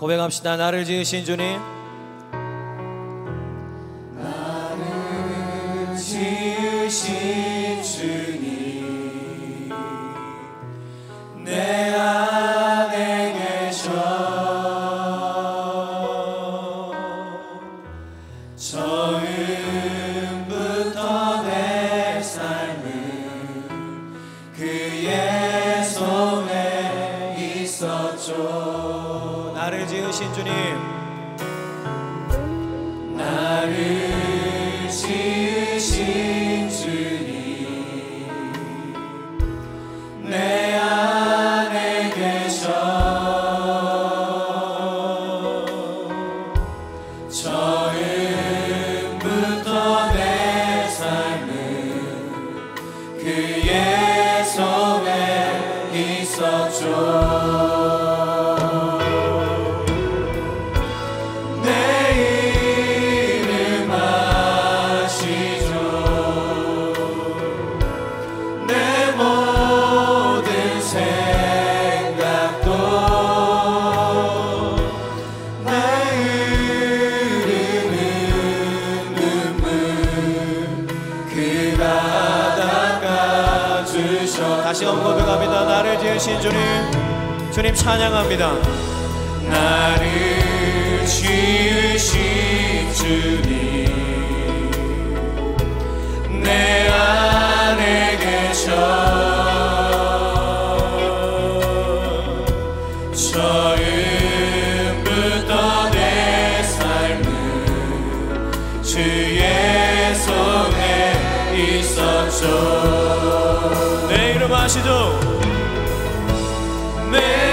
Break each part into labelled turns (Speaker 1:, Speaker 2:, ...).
Speaker 1: 고백합시다. 나를 지으신 주님. 하나님 찬양합니다.
Speaker 2: 나를 지으신 주님 내 안에 계셔 내
Speaker 1: 이름 아시죠?
Speaker 2: 내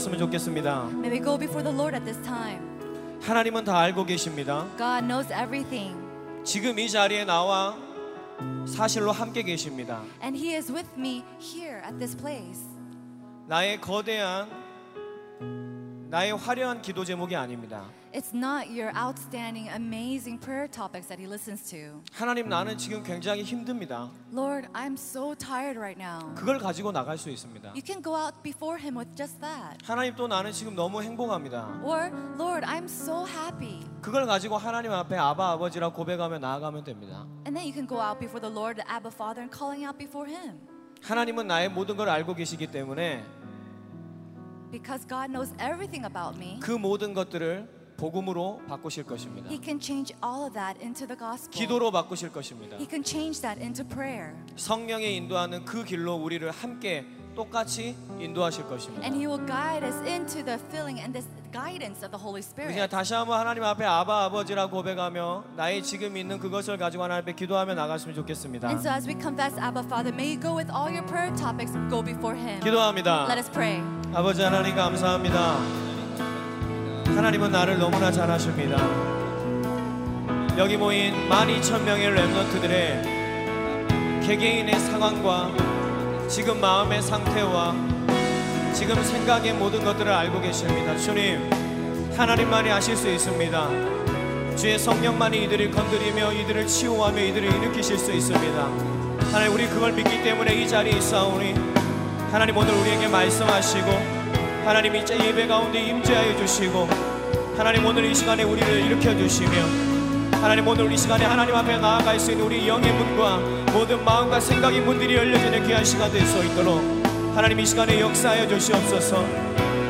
Speaker 1: 기도했으면 좋겠습니다.
Speaker 3: May we go before the Lord at this time.
Speaker 1: 하나님은 다 알고 계십니다.
Speaker 3: God knows everything.
Speaker 1: 지금 이 자리에 나와 사실로 함께 계십니다.
Speaker 3: And he is with me here at this place.
Speaker 1: 나의 거대한 나의 화려한 기도 제목이 아닙니다.
Speaker 3: It's not your outstanding, amazing prayer topics that He listens to.
Speaker 1: 하나님 나는 지금 굉장히 힘듭니다.
Speaker 3: Lord, I'm so tired right now.
Speaker 1: 그걸 가지고 나갈 수 있습니다.
Speaker 3: You can go out before Him with just that.
Speaker 1: 하나님 또 나는 지금 너무 행복합니다.
Speaker 3: Or, Lord, I'm so happy.
Speaker 1: 그걸 가지고 하나님 앞에 아바 아버지라 고백하며 나아가면 됩니다.
Speaker 3: And then you can go out before the Lord, the Abba Father, and calling out before Him.
Speaker 1: 하나님은 나의 모든 걸 알고 계시기 때문에
Speaker 3: Because God knows everything about me,
Speaker 1: 그 모든 것들을 복음으로 바꾸실 것입니다.
Speaker 3: He can change all of that into the gospel.
Speaker 1: 기도로 바꾸실 것입니다.
Speaker 3: He can change that into prayer.
Speaker 1: 성령의 인도하는 그 길로 우리를 함께 똑같이 인도하실 것입니다.
Speaker 3: And He will guide us into the filling and this guidance of the Holy
Speaker 1: 그냥
Speaker 3: Spirit.
Speaker 1: 다시 한번 하나님 앞에 아바 아버지라 고백하며 나의 지금 있는 그것을 가지고 하나님 앞에 기도하며 나갔으면 좋겠습니다.
Speaker 3: And so as we confess Abba Father, may you go with all your prayer topics, go before Him.
Speaker 1: 기도합니다.
Speaker 3: Let us pray.
Speaker 1: 아버지 하나님 감사합니다. 하나님은 나를 너무나 잘 아십니다. 여기 모인 12,000명의 랩런트들의 개개인의 상황과 지금 마음의 상태와 지금 생각의 모든 것들을 알고 계십니다. 주님, 하나님만이 아실 수 있습니다. 주의 성령만이 이들을 건드리며 이들을 치유하며 이들을 일으키실 수 있습니다. 하나님 우리 그걸 믿기 때문에 이 자리에 있사오니 하나님 오늘 우리에게 말씀하시고 하나님 이 예배 가운데 임재하여 주시고 하나님 오늘 이 시간에 우리를 일으켜 주시며 하나님 오늘 이 시간에 하나님 앞에 나아갈 수 있는 우리 영의 문과 모든 마음과 생각의 문들이 열려지는 귀한 시간 될 수 있도록 하나님 이 시간에 역사하여 주시옵소서.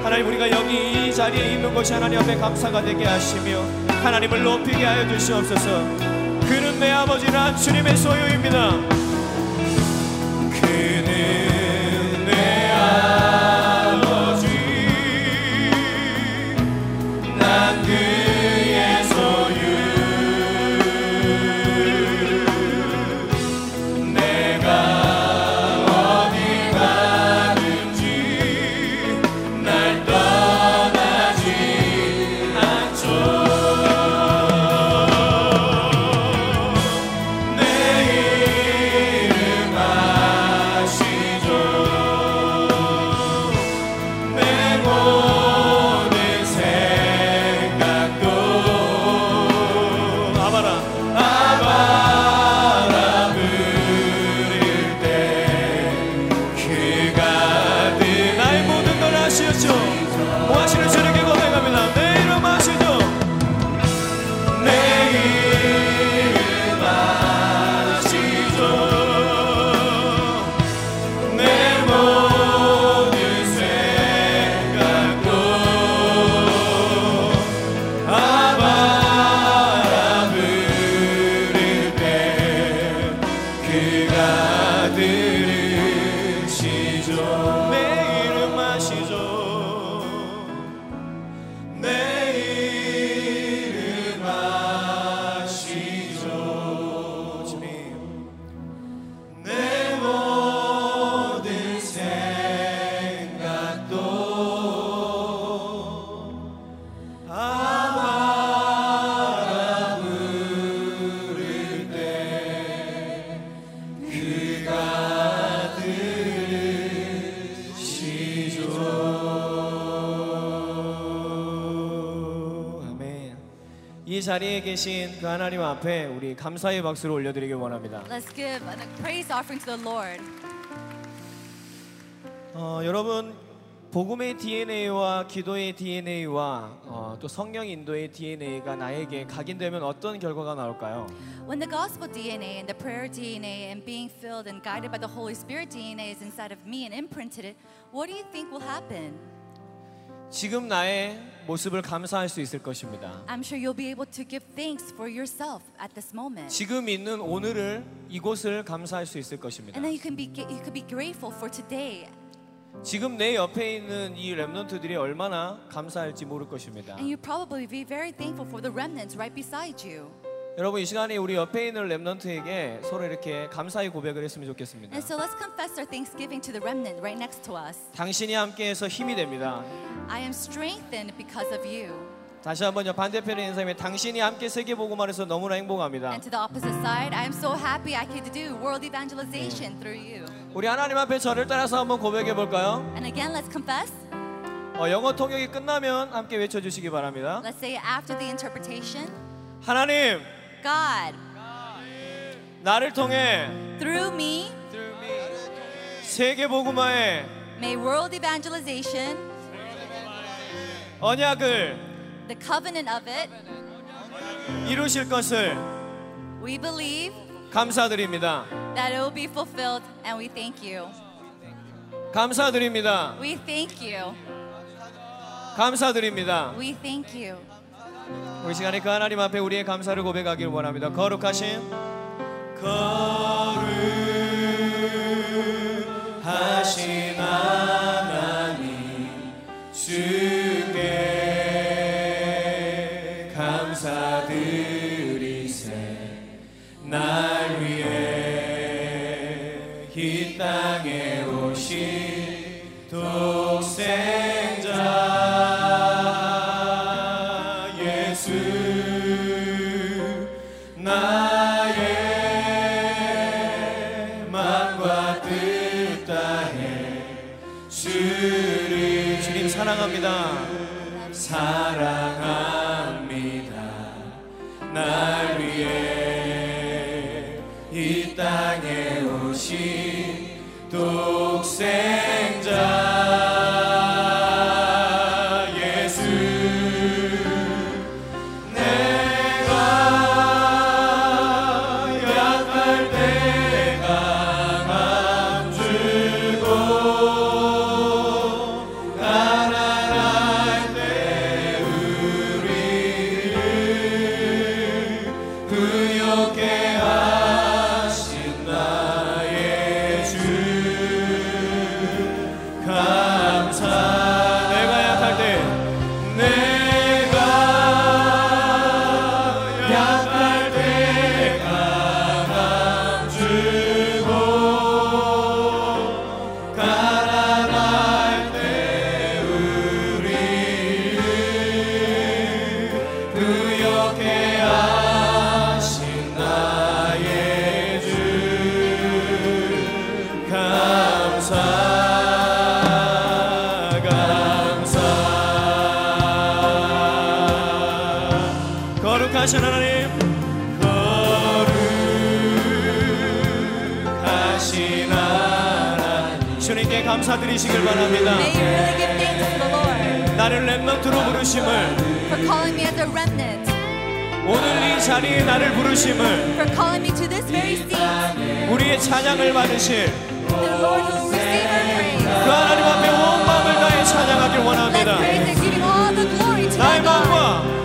Speaker 1: 하나님 우리가 여기 이 자리에 있는 것이 하나님 앞에 감사가 되게 하시며 하나님을 높이게 하여 주시옵소서. 그는 내 아버지나 주님의 소유입니다 계신 그 하나님 앞에 우리 감사의 박수를 올려드리길 원합니다
Speaker 3: Let's give a praise offering to the Lord.
Speaker 1: 어, 여러분 복음의 DNA와 기도의 DNA와 어, 또 성령 인도의 DNA가 나에게 각인되면 어떤 결과가 나올까요?
Speaker 3: When the gospel DNA and the prayer DNA and being filled and guided by the Holy Spirit DNA is inside of me and imprinted it, what do you think will happen?
Speaker 1: 지금 나의 모습을 감사할 수 있을 것입니다.
Speaker 3: I'm sure you'll be able to give thanks for yourself at this moment.
Speaker 1: 지금 있는 오늘을 이곳을 감사할 수 있을 것입니다.
Speaker 3: And then you can be you could be grateful for today.
Speaker 1: 지금 내 옆에 있는 이 렘넌트들이 얼마나 감사할지 모를 것입니다.
Speaker 3: And you probably be very thankful for the remnants right beside you.
Speaker 1: 여러분 이 시간에 우리 옆에 있는 렘넌트에게 서로 이렇게 감사의 고백을 했으면 좋겠습니다.
Speaker 3: And so let's confess our thanksgiving to the remnant right next to us.
Speaker 1: 당신이 함께해서 힘이 됩니다.
Speaker 3: I am strengthened because of you.
Speaker 2: 다시 한번요 반대편의 인사에 당신이 함께 세계 복음화해서 너무나 행복합니다.
Speaker 3: And to the opposite side, I am so happy I to do world evangelization through you.
Speaker 2: 우리 하나님 앞에 저를 따라서 한번 고백해 볼까요?
Speaker 3: And again, let's confess.
Speaker 2: 어, 영어 통역이 끝나면 함께 외쳐주시기 바랍니다.
Speaker 3: Let's say after the interpretation.
Speaker 2: 하나님
Speaker 3: God,
Speaker 2: 나를 통해
Speaker 3: through me,
Speaker 2: 세계 복음화의
Speaker 3: may world evangelization,
Speaker 2: 언약을
Speaker 3: the covenant of it,
Speaker 2: 이루실 것을
Speaker 3: we believe
Speaker 2: 감사드립니다.
Speaker 3: that it will be fulfilled, and we thank you.
Speaker 2: 감사드립니다.
Speaker 3: We thank you.
Speaker 2: 감사드립니다.
Speaker 3: We thank you.
Speaker 2: 우리 시간에 그 하나님 앞에 우리의 감사를 고백하길 원합니다. 거룩하신 거룩하신 하나님 주를 주님 사랑합니다. 사랑합니다. 날 위해 이 땅에 오신 독생 감사드리시길 바랍니다 나를 렘넌트로 부르심을 오늘 이 자리에 나를 부르심을
Speaker 3: for calling me to this very seat.
Speaker 2: 우리의 찬양을 받으실 그. 하나님 앞에 온 마음을 다해 찬양하길 원합니다 나의. 마음과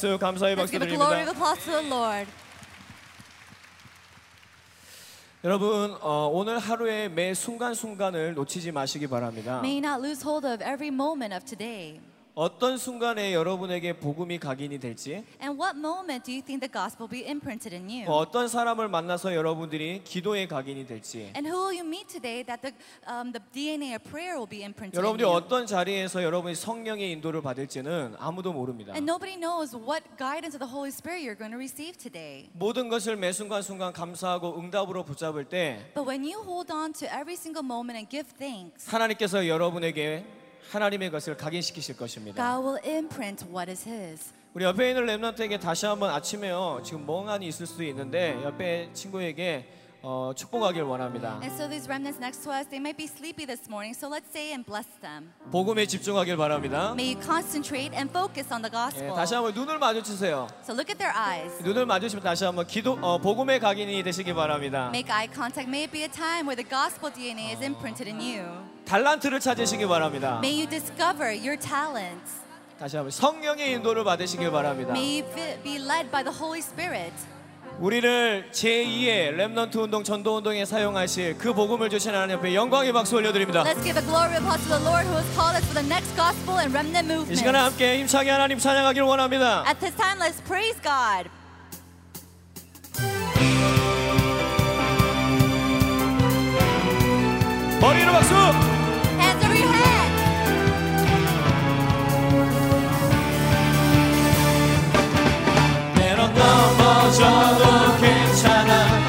Speaker 1: 박수 감사의 박수
Speaker 3: give a glory of
Speaker 1: 드립니다.
Speaker 3: applause to the Lord.
Speaker 1: 여러분 어, 오늘 하루의 매 순간 순간을 놓치지 마시기 바랍니다.
Speaker 3: May not lose hold of every moment of today.
Speaker 1: 어떤 순간에 여러분에게 복음이 각인이 될지
Speaker 3: And what moment do you think the gospel will be imprinted in you?
Speaker 1: 어떤 사람을 만나서 여러분들이 기도의 각인이 될지
Speaker 3: And who will you meet today that the, um, the DNA of prayer will be imprinted in
Speaker 1: 여러분들이
Speaker 3: you?
Speaker 1: 어떤 자리에서 여러분이 성령의 인도를 받을지는 아무도 모릅니다.
Speaker 3: And nobody knows what guidance of the Holy Spirit you're going to receive today.
Speaker 1: 모든 것을 매 순간 순간 감사하고 응답으로 붙잡을 때
Speaker 3: But when you hold on to every single moment and give thanks,
Speaker 1: 하나님께서 여러분에게 하나님의 것을 각인시키실 것입니다.
Speaker 3: God will imprint what is His.
Speaker 1: 우리 옆에 있는 랩런트에게 다시 한번 아침에요. 지금 멍하니 있을 수도 있는데 옆에 친구에게 어, 축복하길 원합니다.
Speaker 3: And so these remnants next to us, they might be sleepy this morning, so let's say and bless them.
Speaker 1: 복음에 집중하길 바랍니다.
Speaker 3: May you concentrate and focus on the
Speaker 1: 예,
Speaker 3: gospel.
Speaker 1: 다시 한번 눈을 마주치세요.
Speaker 3: So look at their eyes.
Speaker 1: 눈을 마주치면 다시 한번 기도 어, 복음의 각인이 되시기 바랍니다.
Speaker 3: Make eye contact. May it be a time where the gospel DNA is imprinted in you.
Speaker 1: 달란트를 찾으시기 바랍니다.
Speaker 3: May you discover your talents.
Speaker 1: 다시 한번 성령의 인도를 받으시길 바랍니다.
Speaker 3: May you fi- be led by the Holy Spirit.
Speaker 1: 우리를 제2의 랩넌트 운동 전도 운동에 사용하실 그 복음을 주신 하나님 앞에 영광의 박수 올려드립니다.
Speaker 3: Let's give a glory of applause to the Lord who has called us for the next gospel and remnant
Speaker 1: 이 시간에
Speaker 3: movement.
Speaker 1: 함께 힘차게 하나님 찬양하길 원합니다.
Speaker 3: At this time, let's praise God.
Speaker 1: 머리로 박수!
Speaker 3: Hands over your head.
Speaker 1: 때 론 넘어져도 괜찮아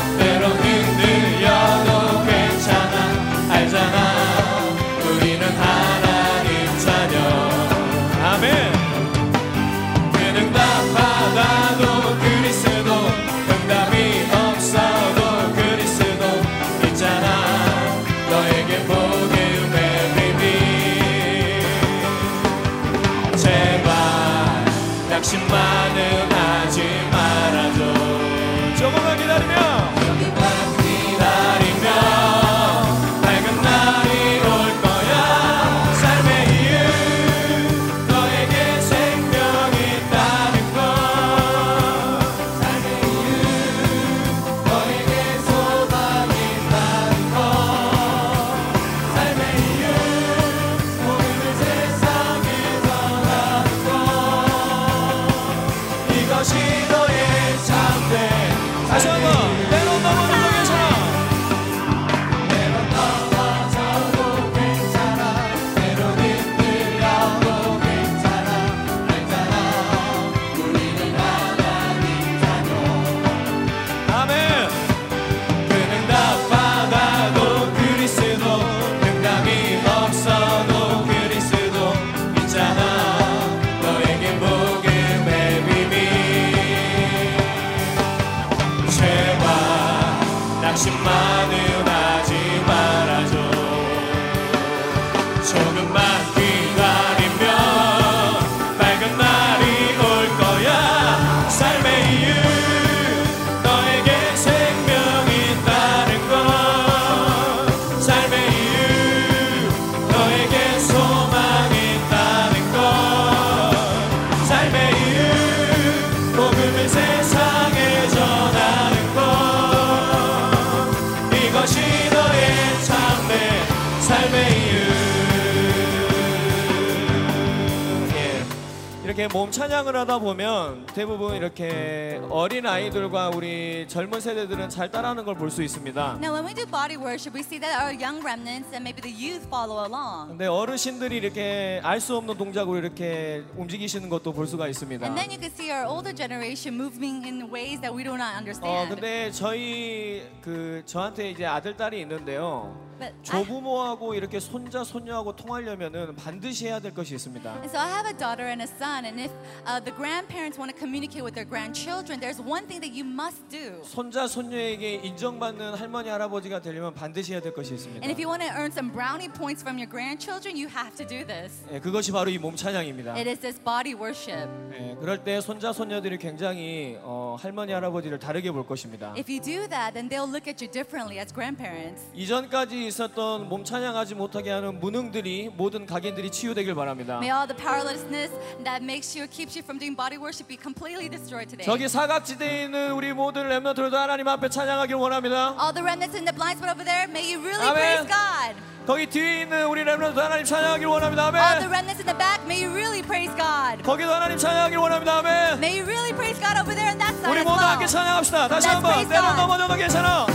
Speaker 1: 하다 보면 대부분 이렇게 어린 아이들과 우리 젊은 세대들은 잘 따라하는 걸 볼 수 있습니다.
Speaker 3: Now, when we do body worship, we see that our young remnants and maybe the youth follow along.
Speaker 1: 근데 어르신들이 이렇게 알 수 없는 동작으로 이렇게 움직이시는 것도 볼 수가 있습니다.
Speaker 3: And then you can see our older generation moving in ways that we do not
Speaker 1: 어
Speaker 3: understand.
Speaker 1: 근데 저희 그 저한테 이제 아들 딸이 있는데요.
Speaker 3: But I,
Speaker 1: 조부모하고 이렇게 손자 손녀하고 통하려면은 반드시 해야 될 것이 있습니다.
Speaker 3: and so I have a daughter and a son, and if uh, the grandparents want to communicate with their grandchildren, there's one thing that you must do.
Speaker 1: 손자 손녀에게 인정받는 할머니 할아버지가 되려면 반드시 해야 될 것이 있습니다.
Speaker 3: And if you want to earn some brownie points from your grandchildren, you have to do this.
Speaker 1: 예, 그것이 바로 이 몸 찬양입니다.
Speaker 3: It is this body worship.
Speaker 1: 예, 그럴 때 손자 손녀들이 굉장히 어, 할머니 할아버지를 다르게 볼 것입니다.
Speaker 3: If you do that, then they'll look at you differently as grandparents.
Speaker 1: 이전까지
Speaker 2: 있었던 몸 찬양하지 못하게 하는 무능들이 모든 각인들이 치유되길 바랍니다.
Speaker 3: May all the powerlessness that makes you, keeps you from doing body worship be completely destroyed today.
Speaker 2: 저기 사각지대에 있는 우리 모든 렘너들도 하나님 앞에 찬양하길 원합니다.
Speaker 3: All the remnants in the blind spot over there, may you really
Speaker 2: Amen.
Speaker 3: praise God.
Speaker 2: 거기 뒤에 있는 우리 렘너도 하나님 찬양하길 원합니다.
Speaker 3: All the
Speaker 2: 아멘.
Speaker 3: remnants in the back, may you really praise God.
Speaker 2: 거기도 하나님 찬양하길 원합니다. 아멘.
Speaker 3: May you really praise God over there on that side
Speaker 2: 우리 모두 함께. 찬양합시다. 다시
Speaker 3: Let's
Speaker 2: 한번
Speaker 3: God.
Speaker 2: 넘어져도 괜찮아.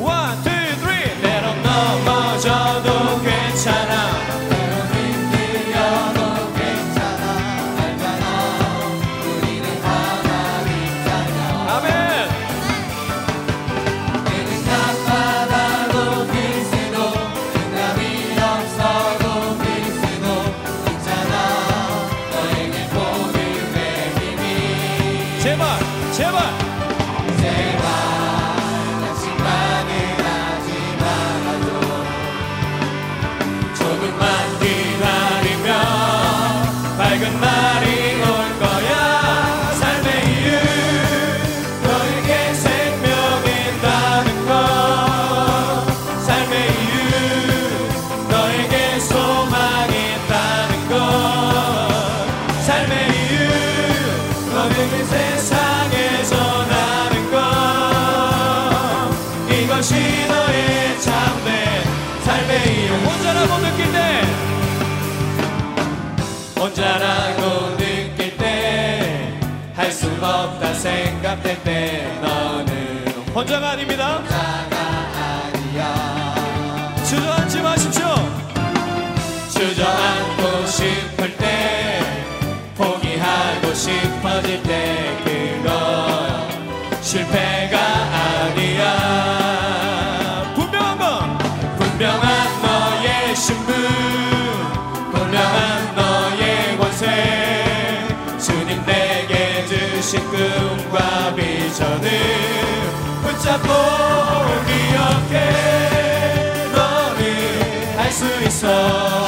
Speaker 2: One, two, three. 때로 넘어져도 괜찮아. 붙잡고 기억해 너는 할수 있어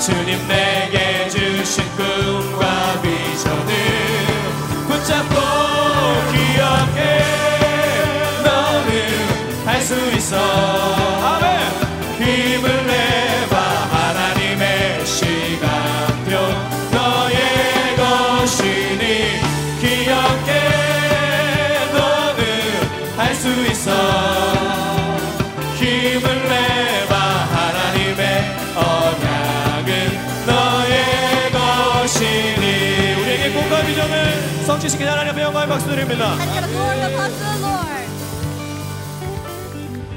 Speaker 2: 주님 내게 주신 꿈과 성취시킨 하나님 앞에 영광의 박수 드립니다.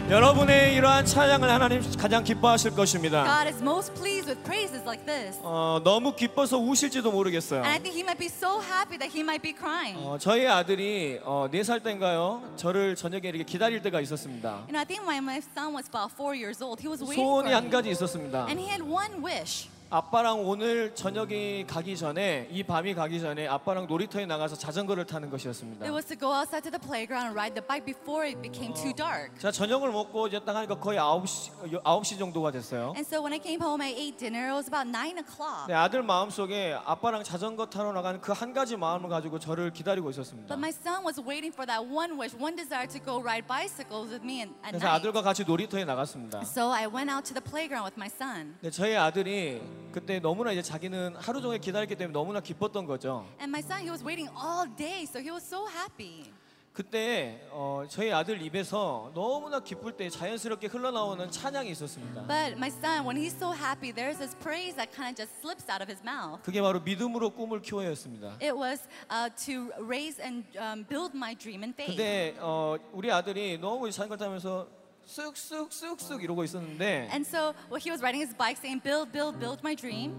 Speaker 2: 여러분의 이러한 찬양을 하나님 가장 기뻐하실 것입니다
Speaker 3: God is most pleased with praises like this.
Speaker 2: 어, 너무 기뻐서 우실지도 모르겠어요
Speaker 3: And I think He might be so happy that He might be crying.
Speaker 2: 어, 저희 아들이 어, 4살 때인가요? 저를 저녁에 이렇게 기다릴 때가 있었습니다
Speaker 3: And I think my, my son was about four years old. He was waiting for
Speaker 2: 소원이 한. 가지 있었습니다
Speaker 3: And he had one wish.
Speaker 2: 아빠랑 오늘 저녁이 가기 전에 이 밤이 가기 전에 아빠랑 놀이터에 나가서 자전거를 타는 것이었습니다.
Speaker 3: It was to go outside to the playground and ride the bike before it became too dark.
Speaker 2: 자 저녁을 먹고 이제 딱 하니까 거의 9시, 9시 정도가 됐어요.
Speaker 3: And so when I came home, I ate dinner. It was about nine o'clock.
Speaker 2: 네, 아들 마음속에 아빠랑 자전거 타러 나가는 그 한 가지 마음을 가지고 저를 기다리고 있었습니다.
Speaker 3: But my son was waiting for that one wish, one desire to go ride bicycles with me at
Speaker 2: 그래서
Speaker 3: night.
Speaker 2: 아들과 같이 놀이터에 나갔습니다.
Speaker 3: So I went out to the playground with my son.
Speaker 2: 네, 저희 아들이 그때 너무나 이제 자기는 하루 종일 기다렸기 때문에 너무나 기뻤던 거죠.
Speaker 3: And my son, he was waiting all day, so he was so happy.
Speaker 1: 그때 어, 저희 아들 입에서 너무나 기쁠 때 자연스럽게 흘러나오는 찬양이 있었습니다.
Speaker 3: But my son, when he's so happy, there's this praise that kind of just slips out of his mouth.
Speaker 1: 그게 바로 믿음으로 꿈을 키워였습니다.
Speaker 3: It was uh, to raise and um, build my dream in faith.
Speaker 1: 근데 어, 우리 아들이 너무 자전거 타면서 쓱쓱쓱쓱 이러고 있었는데
Speaker 3: And so, well, he was riding his bike saying, Build, build, build my dream.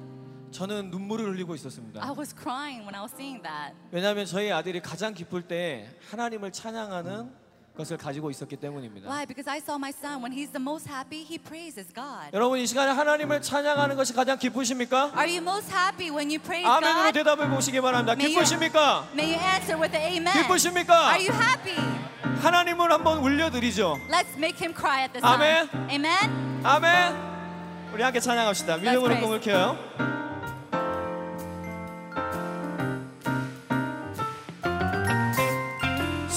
Speaker 1: 저는 눈물을 흘리고
Speaker 3: I
Speaker 1: 있었습니다.
Speaker 3: was crying when I was seeing that.
Speaker 1: 왜냐하면 저희 아들이 가장 기쁠 때 하나님을 찬양하는 것을 가지고 있었기 때문입니다.
Speaker 3: Why? Because I saw my son, when he's the most happy, he praises God.
Speaker 1: 여러분 이 시간에 하나님을 찬양하는 것이 가장 기쁘십니까?
Speaker 3: Are you most happy when you praise
Speaker 1: 아멘으로
Speaker 3: God?
Speaker 1: 대답해 보시기 바랍니다.
Speaker 3: May you-
Speaker 1: 기쁘십니까?
Speaker 3: May you answer with an amen.
Speaker 1: 기쁘십니까?
Speaker 3: Are you happy?
Speaker 1: 하나님을 한번 울려드리죠.
Speaker 3: Let's make him cry at this time.
Speaker 1: Amen.
Speaker 3: Amen.
Speaker 1: 아멘. 우리 함께 찬양합시다. 믿음으로
Speaker 3: praise.
Speaker 1: 꿈을 켜요.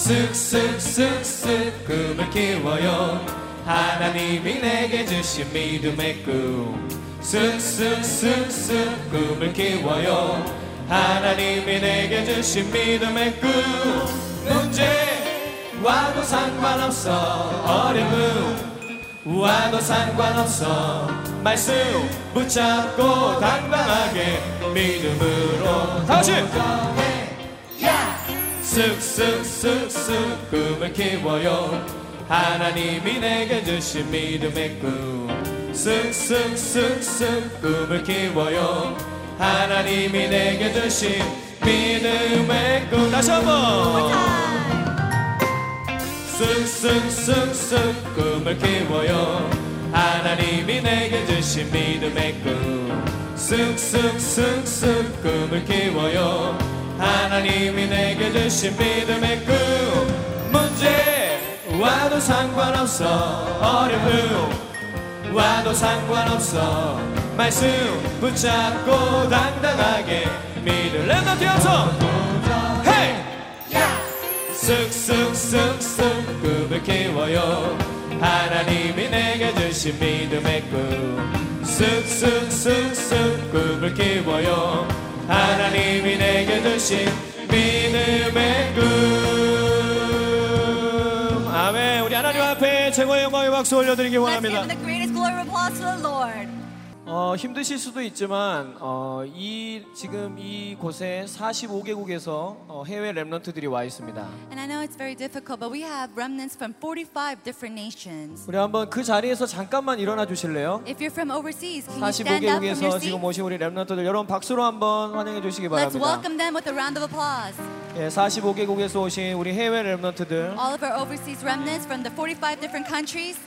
Speaker 1: 쓱쓱쓱쓱 꿈을 키워요. 하나님이 내게 주신 믿음의 꿈. 쓱쓱쓱쓱 꿈을 키워요. 하나님이 내게 주신 믿음의 꿈. 문제 와도 상관없어. 어려움 와도 상관없어. 말씀 붙잡고 당당하게 믿음으로 다시 쓱쓱쓱쓱 꿈을 키워요 하나님이 내게 주신 믿음의 꿈. 쓱쓱쓱쓱 꿈을 키워요 하나님이 내게 주신 믿음의 꿈. 다시 한번. 쓱쓱쓱쓱 꿈을 키워요 하나님이 내게 주신 믿음의 꿈. 쓱쓱쓱쓱 꿈을 키워요 하나님이 내게 주신 믿음의 꿈 문제. 와도 상관없어 어려움. 와도 상관없어 말씀 붙잡고 당당하게 믿을 랜더 뛰어서. 쓱쓱쓱쓱 꿈을 키워요. 하나님이 내게 주신 믿음의 꿈. 쓱쓱쓱쓱 꿈을 키워요 하나님이 내게 주신 믿음의 꿈 아멘. 우리 하나님 앞에 최고의 영광의 박수 올려드리기 원합니다 어, 힘드실 수도 있지만 어, 이 지금 이 곳에 45개국에서 어, 해외 랩런트들이 와 있습니다.
Speaker 3: And I know it's very difficult, but we have remnants from 45 different nations.
Speaker 1: 우리 한번 그 자리에서 잠깐만 일어나 주실래요?
Speaker 3: If you're from overseas, can you stand up from your
Speaker 1: 45개국에서
Speaker 3: seat?
Speaker 1: 지금 오신 우리 랩런트들 여러분 박수로 한번 환영해 주시기
Speaker 3: Let's
Speaker 1: 바랍니다.
Speaker 3: welcome them with a round of applause.
Speaker 1: 예, 45개국에서 오신 우리 해외 랩런트들
Speaker 3: All of our overseas remnants from the 45 different countries.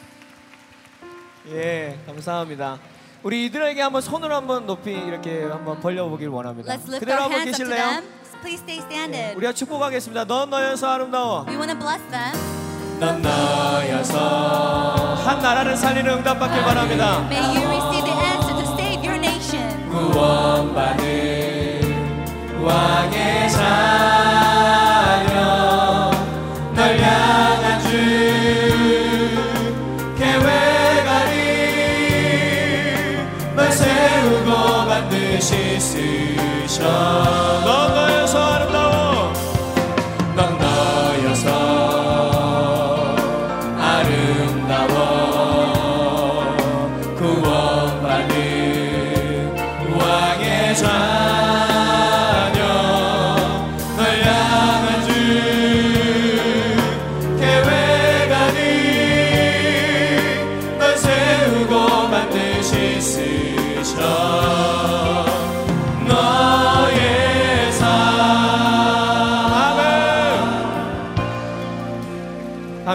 Speaker 1: 예, 감사합니다. 우리 이들에게 한번 손을 한번 높이 이렇게 한번 벌려보길 원합니다.
Speaker 3: Let's lift
Speaker 1: 그대로
Speaker 3: our
Speaker 1: 한번
Speaker 3: hands up to
Speaker 1: 계실래요?
Speaker 3: them. Please stay standing.
Speaker 1: 우리가 축복하겠습니다. 넌 너여서 아름다워.
Speaker 3: We want to bless them.
Speaker 1: 넌 너여서 한 나라를 살리는 응답받길 바랍니다.
Speaker 3: May you receive the answer to save your nation.
Speaker 1: 구원받은 왕의 자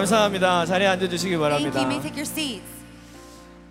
Speaker 1: 감사합니다 자리에 앉아 주시기
Speaker 3: Thank you.
Speaker 1: 바랍니다
Speaker 3: You may take your seats.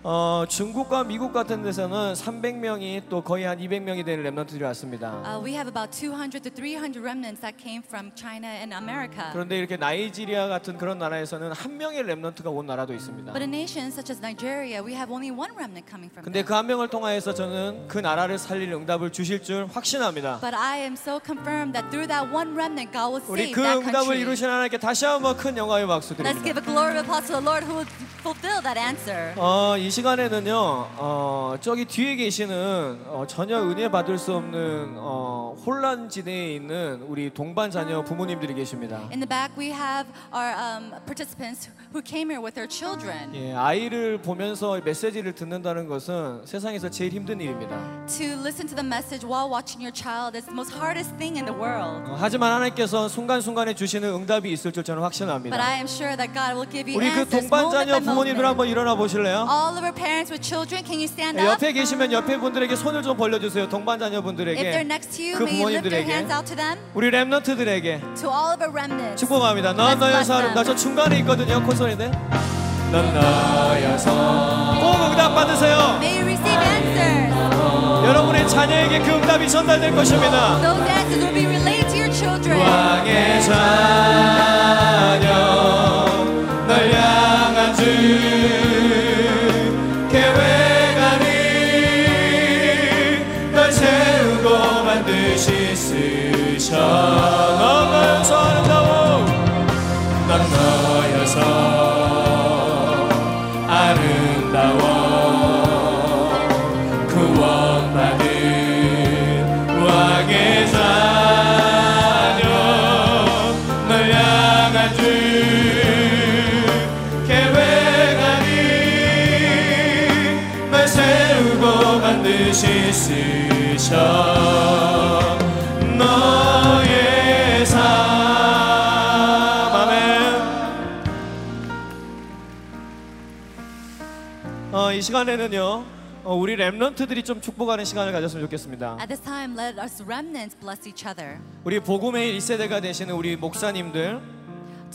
Speaker 1: 어, 중국과 미국 같은 데서는 300명이 또 거의 한 200명이 되는 랩런트들이 왔습니다.
Speaker 3: Uh, we have about 200 to 300 remnants that came from China and America.
Speaker 1: 그런데 이렇게 나이지리아 같은 그런 나라에서는 한 명의 랩런트가 온 나라도 있습니다.
Speaker 3: But in nations such as Nigeria, we have only one remnant coming from
Speaker 1: 근데. 그 한 명을 통하여서 저는 그 나라를 살릴 응답을 주실 줄 확신합니다.
Speaker 3: But I am so confirmed that through that one remnant, God will
Speaker 1: 우리
Speaker 3: save
Speaker 1: 그
Speaker 3: that
Speaker 1: 응답을
Speaker 3: country.
Speaker 1: 이루신 하나님께 다시 한번 큰 영광의 박수
Speaker 3: Let's give
Speaker 1: 드립니다.
Speaker 3: a glory applause to the Lord who will fulfill that answer.
Speaker 1: 어, 이 시간에는요, 어, 저기 뒤에 계시는 어, 전혀 은혜 받을 수 없는 어, 혼란 지대에 있는 우리 동반 자녀 부모님들이 계십니다.
Speaker 3: In the back, we have our um, participants who came here with their children.
Speaker 1: 예, 아이를 보면서 메시지를 듣는다는 것은 세상에서 제일 힘든 일입니다.
Speaker 3: To listen to the message while watching your child is the most hardest thing in the world.
Speaker 1: 어, 하지만 하나님께서 순간순간에 주시는 응답이 있을 줄 저는
Speaker 3: But
Speaker 1: 확신합니다.
Speaker 3: I am sure that God will give you
Speaker 1: 우리 그
Speaker 3: answers
Speaker 1: 동반
Speaker 3: moment
Speaker 1: 자녀
Speaker 3: by
Speaker 1: 부모님들
Speaker 3: moment.
Speaker 1: 한번 일어나 보실래요?
Speaker 3: All of our parents with children, can you stand
Speaker 1: 예,
Speaker 3: up?
Speaker 1: 옆에 계시면 옆에 분들에게 손을 좀 벌려주세요. 동반
Speaker 3: If they're
Speaker 1: 자녀분들에게
Speaker 3: next to you,
Speaker 1: 그
Speaker 3: may you lift your hands out to them.
Speaker 1: 우리 랩런트들에게
Speaker 3: To all of our remnants.
Speaker 1: 축복합니다. 넌 너여서. 아름다. 저 중간에 있거든요. 콧소리인데. 넌 너여서 꼭 응답 받으세요.
Speaker 3: May you receive answers.
Speaker 1: 여러분의 자녀에게 그 응답이 전달될 것입니다.
Speaker 3: Those answers will be relayed to your children.
Speaker 1: 왕의 자녀 시간에는요 어, 우리 랩런트들이 좀 축복하는 시간을 가졌으면 좋겠습니다
Speaker 3: At this time, let us remnants bless each other.
Speaker 1: 우리 복음의 1세대가 되시는 우리 목사님들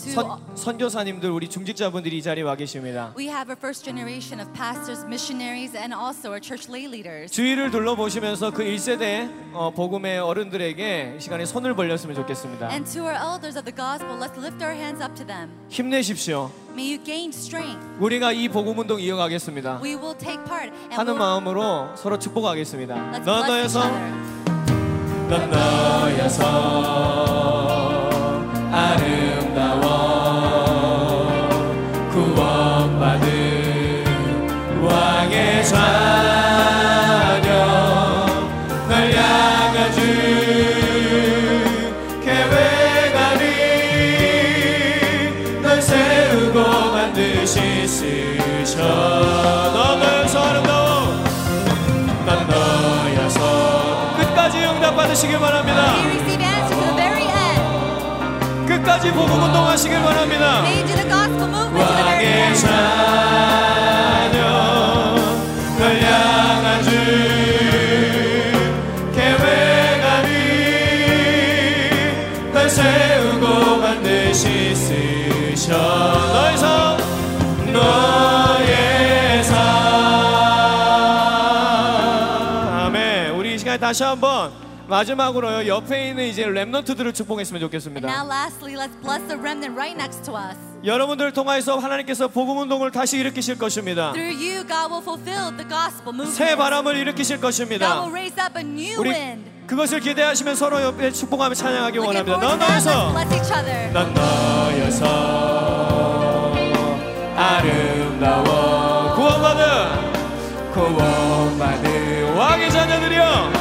Speaker 1: 선, 선교사님들 우리 중직자분들이 이 자리에 와 계십니다
Speaker 3: we have a first generation of pastors, missionaries, and also our church lay leaders.
Speaker 1: 주위를 둘러보시면서 그 1세대 어, 복음의 어른들에게 이 시간에 손을 벌렸으면 좋겠습니다
Speaker 3: And to our elders of the gospel, let's lift our hands up to them.
Speaker 1: 힘내십시오
Speaker 3: May you gain strength.
Speaker 1: 우리가 이 복음 운동 이어가겠습니다
Speaker 3: We will take part
Speaker 1: 하는 마음으로 서로 축복하겠습니다 넌 너여서. 넌 너여서 아름 받으시길 바랍니다. 끝까지 복음 운동하시길 바랍니다. 왕의. 자 다시 한번 마지막으로요 옆에 있는 이제 랩런트들을 축복했으면 좋겠습니다
Speaker 3: Now, lastly, let's bless the remnant right next to us.
Speaker 1: 여러분들을 통하여서 하나님께서 복음 운동을 다시 일으키실 것입니다.
Speaker 3: Through you, God will fulfill the gospel movement.
Speaker 1: 새 바람을 일으키실
Speaker 3: God
Speaker 1: 것입니다.
Speaker 3: will raise up a new
Speaker 1: 우리
Speaker 3: wind.
Speaker 1: 그것을 기대하시면 서로 옆에 축복하며 찬양하기
Speaker 3: Looking
Speaker 1: 원합니다.
Speaker 3: forward
Speaker 1: 넌
Speaker 3: to that. Let's
Speaker 1: 너여서
Speaker 3: bless each other.
Speaker 1: 넌 너여서 아름다워 구원받은 구원받은 왕의 자녀들이여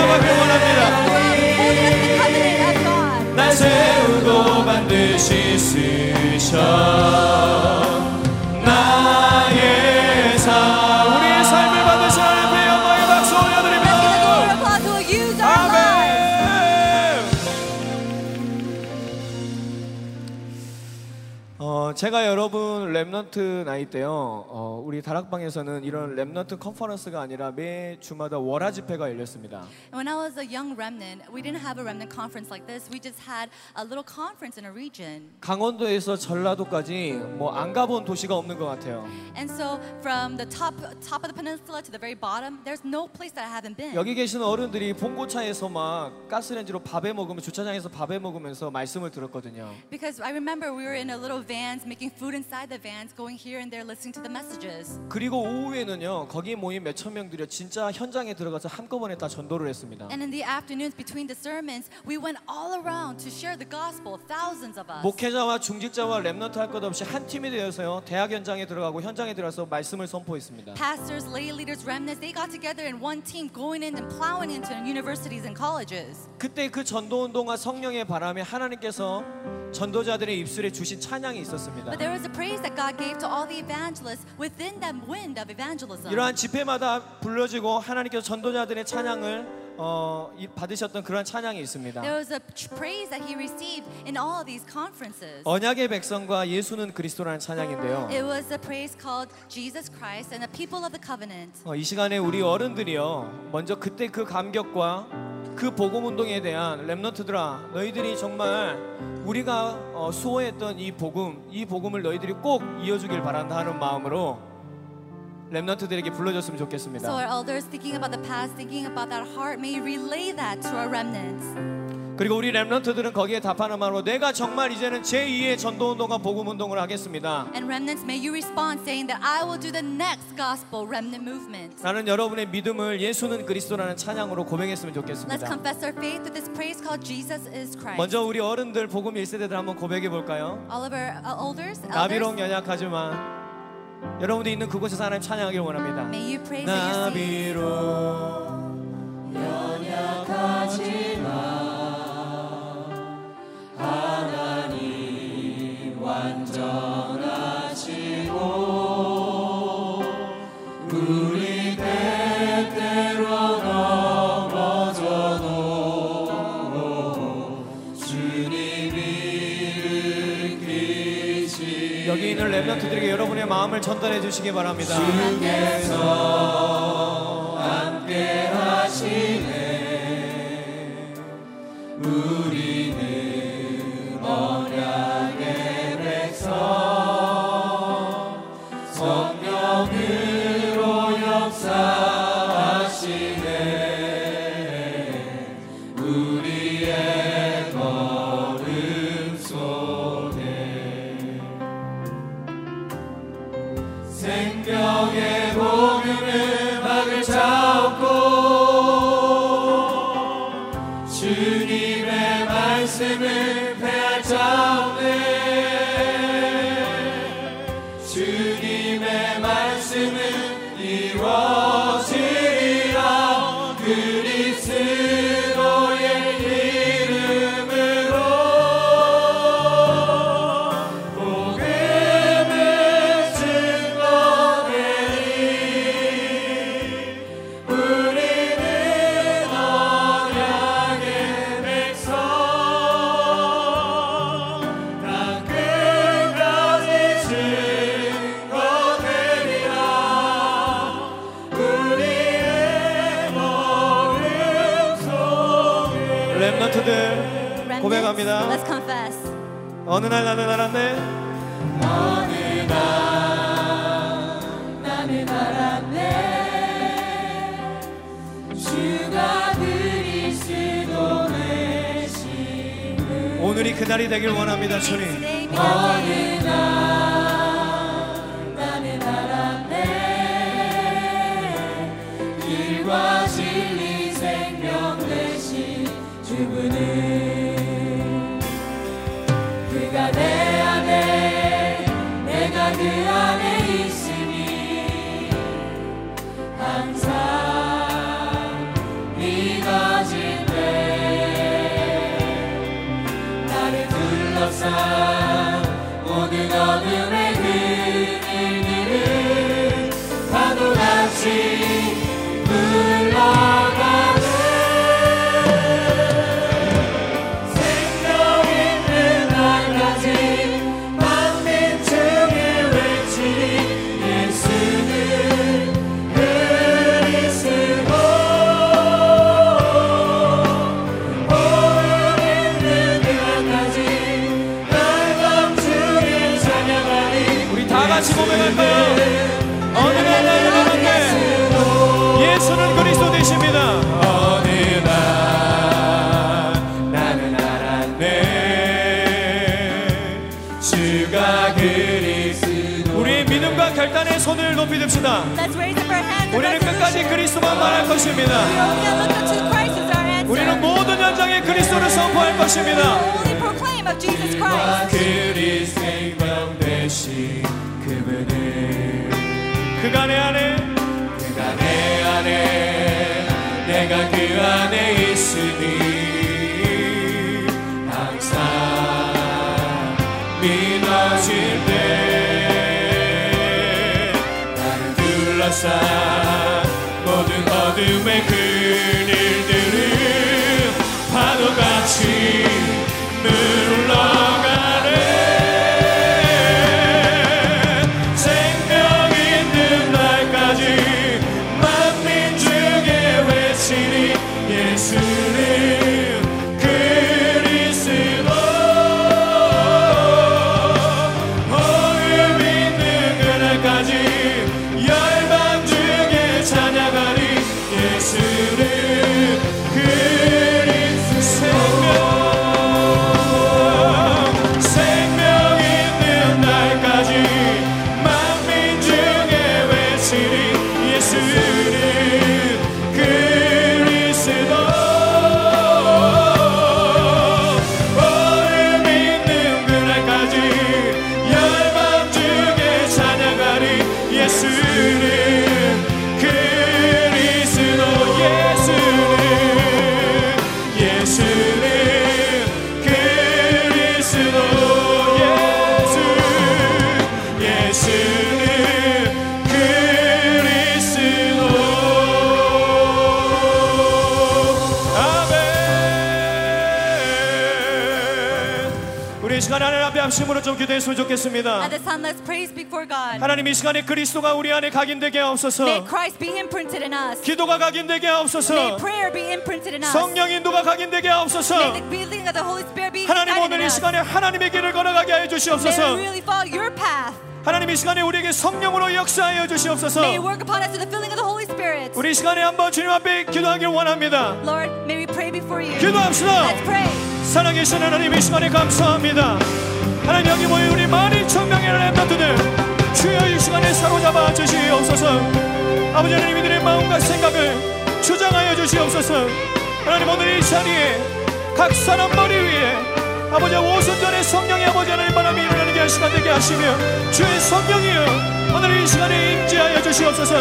Speaker 1: 나아가길 원합니다. 날 세우고 반드시 쓰셔 어, 어, 제가 여러분 remnant 나이 때요. 어, 우리 다락방에서는 이런 remnant 컨퍼런스가 아니라 매 주마다 월화 집회가 열렸습니다.
Speaker 3: When I was a young remnant, we didn't have a remnant conference like this. We just had a little conference in a region.
Speaker 1: 강원도에서 전라도까지 뭐 안 가본 도시가 없는 것 같아요.
Speaker 3: And so from the top top of the peninsula to the very bottom, there's no place that I haven't been.
Speaker 1: 여기 계시는 어른들이 봉고차에서 막 가스렌지로 밥해 먹으면 주차장에서 밥해 먹으면서 말씀을 들었거든요.
Speaker 3: Because I remember we were in a little vans making food inside the vans, going here and there listening to the messages.
Speaker 1: 그리고 오후에는요 거기 모인 몇천 명들이 진짜 현장에 들어가서 한꺼번에 다 전도를 했습니다.
Speaker 3: And in the afternoons between the sermons, we went all around to share the gospel, thousands of us.
Speaker 1: 목회자와 중직자와 remnant 할 것 없이 한 팀이 되어서요 대학 현장에 들어가고 현장에 들어가서 말씀을 선포했습니다.
Speaker 3: Pastors, lay leaders, remnants, they got together in one team going in and plowing into universities and colleges.
Speaker 1: 그때 그 전도 운동과 성령의 바람에 하나님께서 전도자들의 입술에 주신 찬양이 있었습니다.
Speaker 3: But there was a praise that God gave to all the evangelists within that wind of evangelism.
Speaker 1: 이러한 집회마다 불러지고 하나님께서 전도자들의 찬양을 어, 이- 받으셨던 그런 찬양이 있습니다.
Speaker 3: There was a praise that he received in all these conferences.
Speaker 1: 언약의 백성과 예수는 그리스도라는 찬양인데요.
Speaker 3: It was a praise called Jesus Christ and the people of the covenant.
Speaker 1: 어, 이 시간에 우리 어른들이요. 먼저 그때 그 감격과 그 복음 운동에 대한 렘넌트들아, 너희들이 정말 우리가 어, 수호했던 이 복음, 이 복음을 너희들이 꼭 이어주길 바란다 하는 마음으로 렘넌트들에게 불러줬으면
Speaker 3: So
Speaker 1: 좋겠습니다.
Speaker 3: our elders thinking about the past, thinking about that heart, may relay that to our remnants.
Speaker 1: 그리고 우리 렘넌트들은 거기에 답하는 말로 내가 정말 이제는 제2의 전도 운동과 복음 운동을 하겠습니다.
Speaker 3: And remnants, may you respond saying that I will do the next gospel remnant movement.
Speaker 1: 나는 여러분의 믿음을 예수는 그리스도라는 찬양으로 고백했으면
Speaker 3: Let's
Speaker 1: 좋겠습니다.
Speaker 3: confess our faith with this praise called Jesus is Christ.
Speaker 1: 먼저 우리 어른들 복음 1세대들 한번 고백해 볼까요?
Speaker 3: All of our uh, elders,
Speaker 1: 나비롱
Speaker 3: elders,
Speaker 1: 연약하지만 여러분들이 있는 그곳에서 하나님 찬양하기를 원합니다.
Speaker 3: may you praise that you're seeing.
Speaker 1: 나비 마음을 전달해 주시기 바랍니다. 어느 날 나는 알았네
Speaker 3: 나는 알았네 주가 그리스도 되시는
Speaker 1: 오늘이 그날이 되길 원합니다 주님.
Speaker 3: that day. 나는 알았네 길과 진리 생명 되신 주분은
Speaker 1: 높이 듭시다. 우리는 끝까지 그리스도만 말할 것입니다. 우리는 모든 현장에 그리스도를 선포할 것입니다.
Speaker 2: 그리 생명 되신 그분을
Speaker 1: 그가 내 안에
Speaker 2: 그가 내 안에 내가 그 모든 어둠의 그늘들
Speaker 1: 합심으로 좀 기도했으면 좋겠습니다.
Speaker 3: At this time, let's praise before God.
Speaker 1: 하나님 이 시간에 그리스도가 우리 안에 각인되게
Speaker 3: May
Speaker 1: 하옵소서.
Speaker 3: Christ be imprinted in us.
Speaker 1: 기도가 각인되게
Speaker 3: May
Speaker 1: 하옵소서.
Speaker 3: prayer be imprinted in us.
Speaker 1: 성령 인도가 각인되게
Speaker 3: May
Speaker 1: 하옵소서.
Speaker 3: the leading of the Holy Spirit be
Speaker 1: 하나님 오늘
Speaker 3: in
Speaker 1: 이
Speaker 3: us.
Speaker 1: 시간에 하나님의 길을 걸어가게 하여 주시옵소서.
Speaker 3: really follow your path.
Speaker 1: 하나님 이 시간에 우리에게 성령으로 역사하여 주시옵소서.
Speaker 3: May you work upon us with the filling of the Holy Spirit.
Speaker 1: 우리 이 시간에 한번 주님 앞에 기도하길 원합니다.
Speaker 3: Lord, may we pray before you.
Speaker 1: 기도합시다.
Speaker 3: Let's pray.
Speaker 1: 살아계신 하나님 이 시간에 감사합니다. 하나님 여기 모여 우리 많은 천명의 렘넌트들 주여 이 시간에 사로잡아 주시옵소서. 아버지 하나님 이들의 마음과 생각을 주장하여 주시옵소서. 하나님 오늘 이 자리에 각 사람 머리 위에 아버지 오순전에 성령의 아버지 하나님 바람이 일어나는 게 시간 되게 하시며 주의 성령이여 오늘 이 시간에 임재하여 주시옵소서.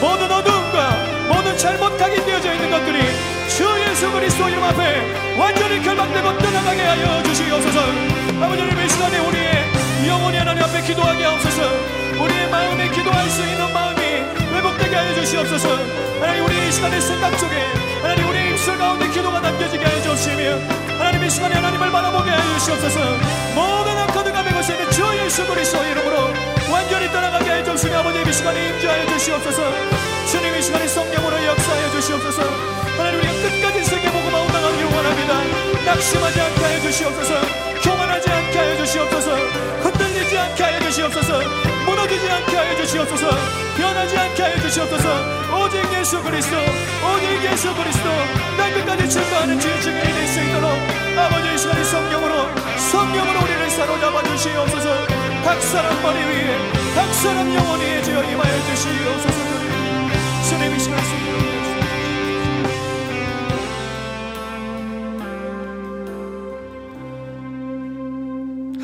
Speaker 1: 모든 어두움과 모든 잘못 각인되어져 있는 것들이 주 예수 그리스도 이름 앞에 완전히 결박되고 떠나가게 하여 주시옵소서. 아버지 하나님 이 시간에 우리의 영혼이 하나님 앞에 기도하게 하옵소서. 우리의 마음에 기도할 수 있는 마음이 회복되게 하여 주시옵소서. 하나님 우리 이 시간의 생각 속에 하나님 우리 입술 가운데 기도가 담겨지게 하여 주시며 하나님 이 시간에 하나님을 바라보게 하여 주시옵소서. 모든 악하드가 메고시는 주 예수 그리스도 이름으로 완전히 떠나가게 하여 주시며 아버지 이 시간에 임재하여 주시옵소서 주님 이 시간에 성령으로 역사하여 주시옵소서. 하나님 우리가 끝까지 세계보고 마음당하기를 원합니다. 낙심하지 않게 하여 주시옵소서. 교만하지 않게 하여 주시옵소서. 흔들리지 않게 하여 주시옵소서. 무너지지 않게 하여 주시옵소서. 변하지 않게 하여 주시옵소서. 오직 예수 그리스도 오직 예수 그리스도. 날 끝까지 증거하는 주의 증인이 될 수 있도록 아버지 이 시간에 성령으로 성령으로 우리를 사로잡아 주시옵소서. 각 사람 머리 위에 각 사람 영혼이 주여 임하여 주시옵소서 주님 이 시간에 성령으로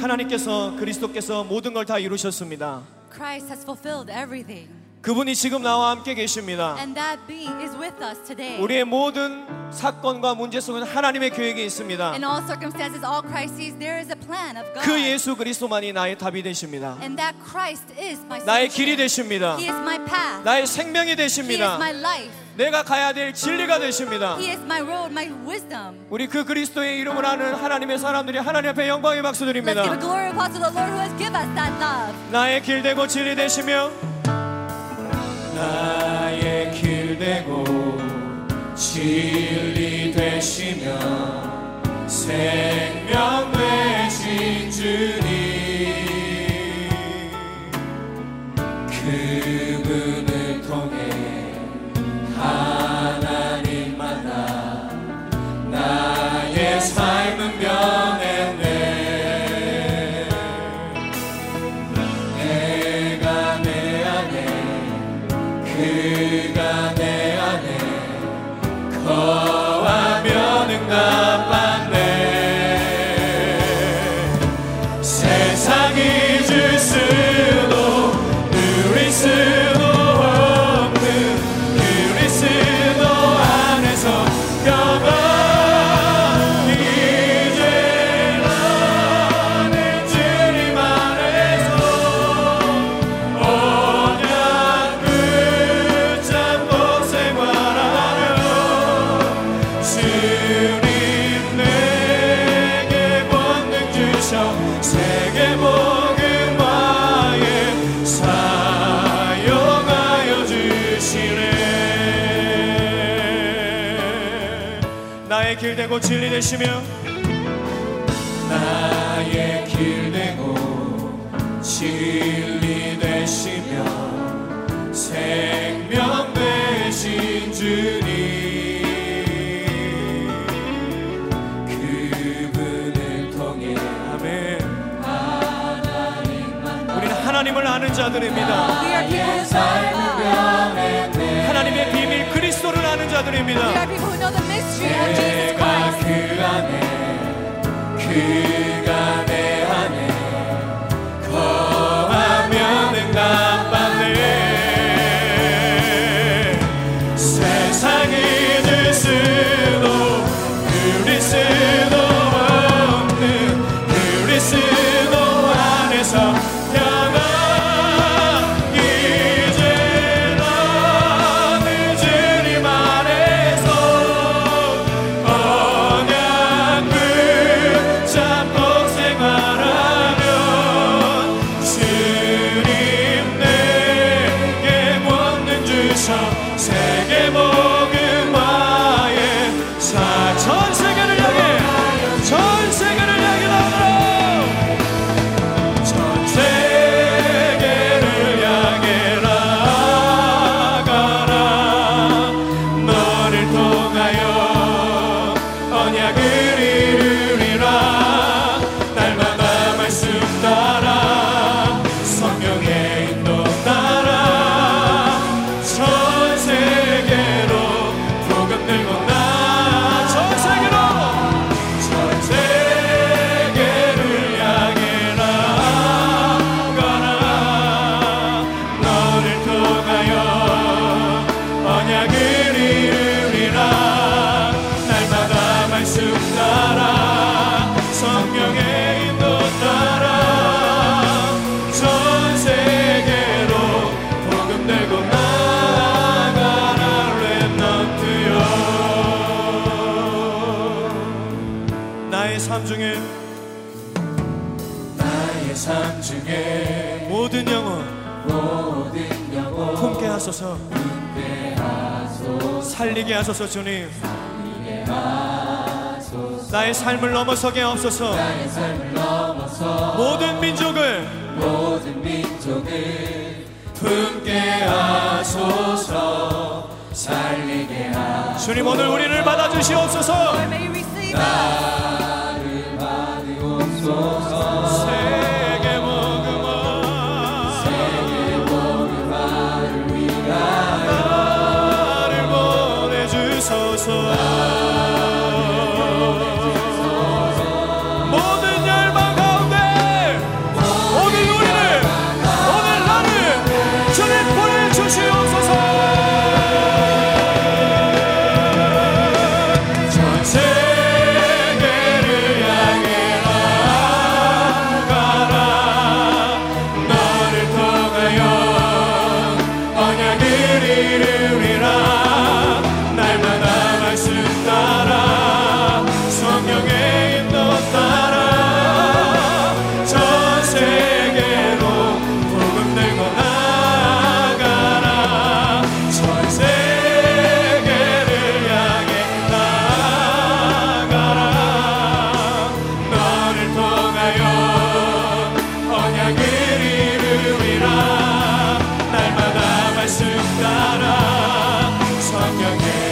Speaker 1: 하나님께서 그리스도께서 모든 걸 다 이루셨습니다.
Speaker 3: Christ has fulfilled everything.
Speaker 1: 그분이 지금 나와 함께 계십니다.
Speaker 3: And that being is with us today.
Speaker 1: 우리의 모든 사건과 문제 속에는 하나님의 계획이 있습니다.
Speaker 3: In all circumstances, all crises, there is a plan of God.
Speaker 1: 그 예수 그리스도만이 나의 답이 되십니다.
Speaker 3: And that Christ is my
Speaker 1: 나의. 길이 되십니다.
Speaker 3: He is my path.
Speaker 1: 나의 생명이
Speaker 3: He is
Speaker 1: 되십니다.
Speaker 3: my life.
Speaker 1: 내가 가야 될 진리가 되십니다.
Speaker 3: He is my road, my wisdom.
Speaker 1: 우리 그 그리스도의 이름을 아는 하나님의 사람들이 하나님 앞에 영광의 박수 드립니다.
Speaker 3: glory of applause to the Lord who has given us that love.
Speaker 1: 나의 길 되고 진리 되시며
Speaker 2: 나의 길 되고 진리 되시며 생명 되신 주님.
Speaker 1: 그
Speaker 2: 되고 진리 되시며
Speaker 1: 나의 길 되고 진리 되시며 생명 되신 주님 그분을 통해
Speaker 2: 아멘 우리는 하나님을 아는 자들입니다
Speaker 3: who know God.
Speaker 2: 그리스도를 아는
Speaker 3: We
Speaker 2: 자들입니다
Speaker 3: are people who know the mystery of Jesus
Speaker 1: 내가
Speaker 3: Christ.
Speaker 1: 그 안에 그가 내
Speaker 2: 중에 모든 영혼
Speaker 1: 모든 영혼
Speaker 2: 품게 하소서. 살리게 하소서 주님. 나의 삶을 넘어서게 하옵소서. 모든 민족을
Speaker 1: 모든 민족을 품게 하소서. 살리게 하소서.
Speaker 2: 주님 오늘 우리를 받아주시옵소서.
Speaker 3: us.
Speaker 2: 세계 walk again.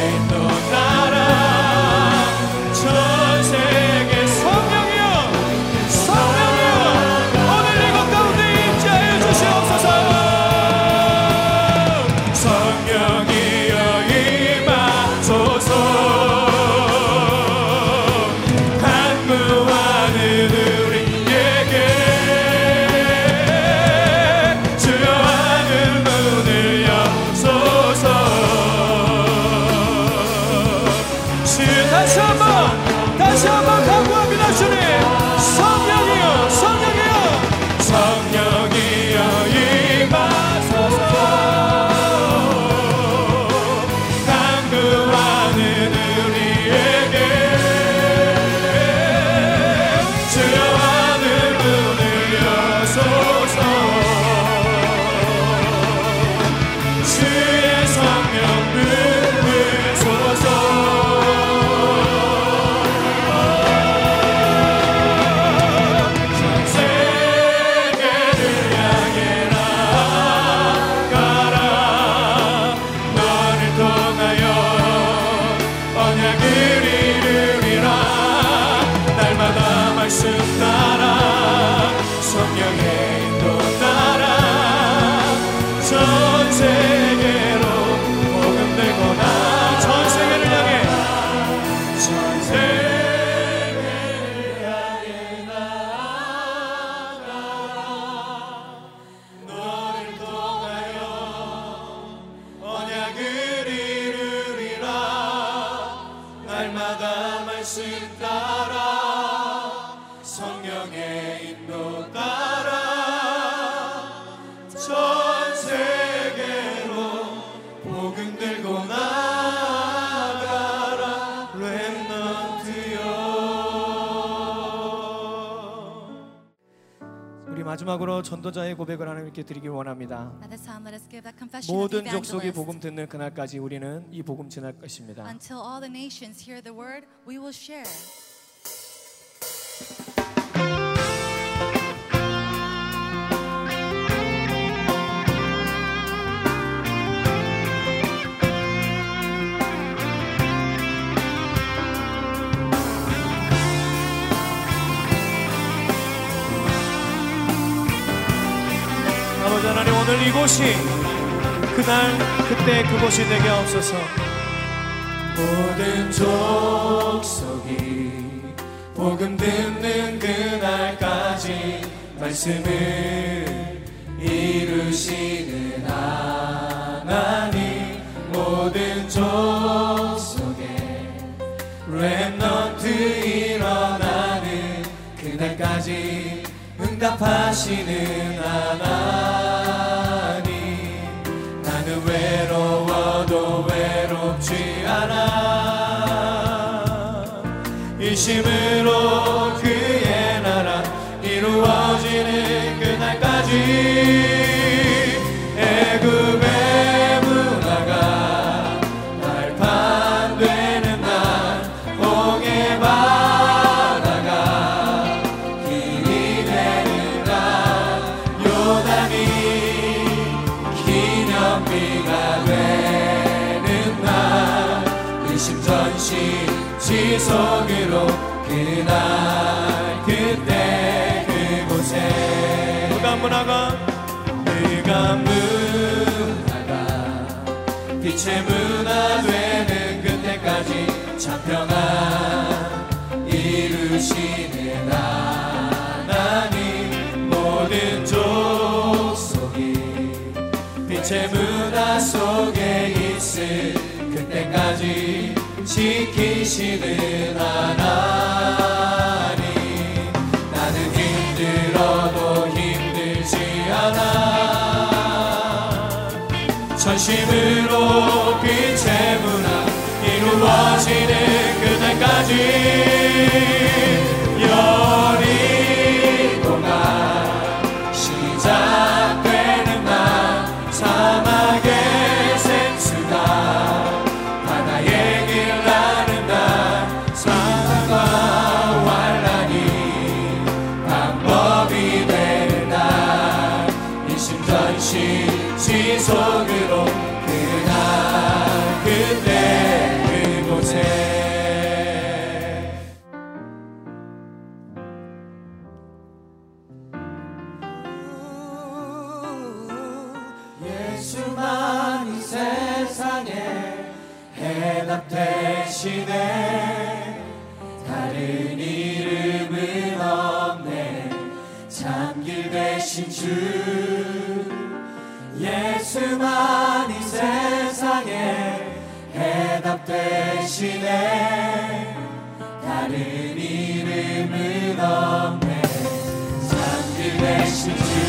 Speaker 1: 마지막으로 전도자의 고백을 하나님께 드리길 원합니다
Speaker 3: At this time, let us give that confession of the
Speaker 1: 모든 족속이. 복음 듣는 그날까지 우리는 이 복음 전할 것입니다
Speaker 3: Until all the nations hear the word, we will share.
Speaker 1: 이곳이 그날 그때 그곳이 되게 없어서
Speaker 2: 모든 족속이 복음 듣는 그날까지 말씀을 이루시는 하나님 모든 족속에 렘넌트 일어나는 그날까지 응답하시는 하나님 않아 이심으로 그의 나라 이루어지는 그날까지 지속으로 그날 그때 그곳에.
Speaker 1: 누가 문화가?
Speaker 2: 그가 문화가? 빛의 문화 되는 그때까지 참 평안 이루시는 하나님 모든 족속이 빛의 문화 속에 있을 그때까지 지키시는 하나님. 나는 힘들어도 힘들지 않아. 전심으로 빛의 문화 이루어지는 그날까지. 여 이루시네 다른 이름은 없네. 참길 되신 주. 예수만 이 세상에 해답 되시네. 다른 이름은 없네. 참길 되신 주.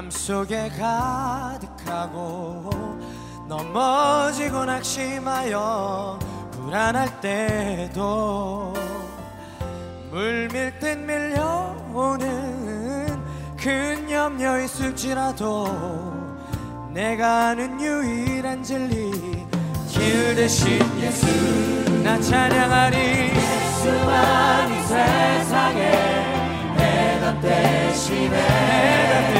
Speaker 1: 맘속에 가득하고 넘어지고 낙심하여 불안할 때도 물밀 듯 밀려오는 큰 염려 있을지라도 내가 아는 유일한 진리 기울 대신 예수 나 찬양하리.
Speaker 2: 예수만이 세상에
Speaker 1: 대답 대신에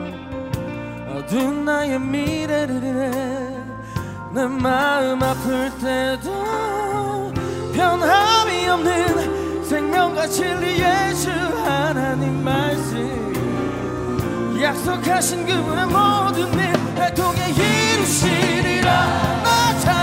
Speaker 2: 빈
Speaker 1: 나의 미래를 내 마음 아플 때도 변함이 없는 생명과 진리 예수 하나님 말씀. 약속하신 그분의 모든 일 해통에 이루시리라.
Speaker 2: 나타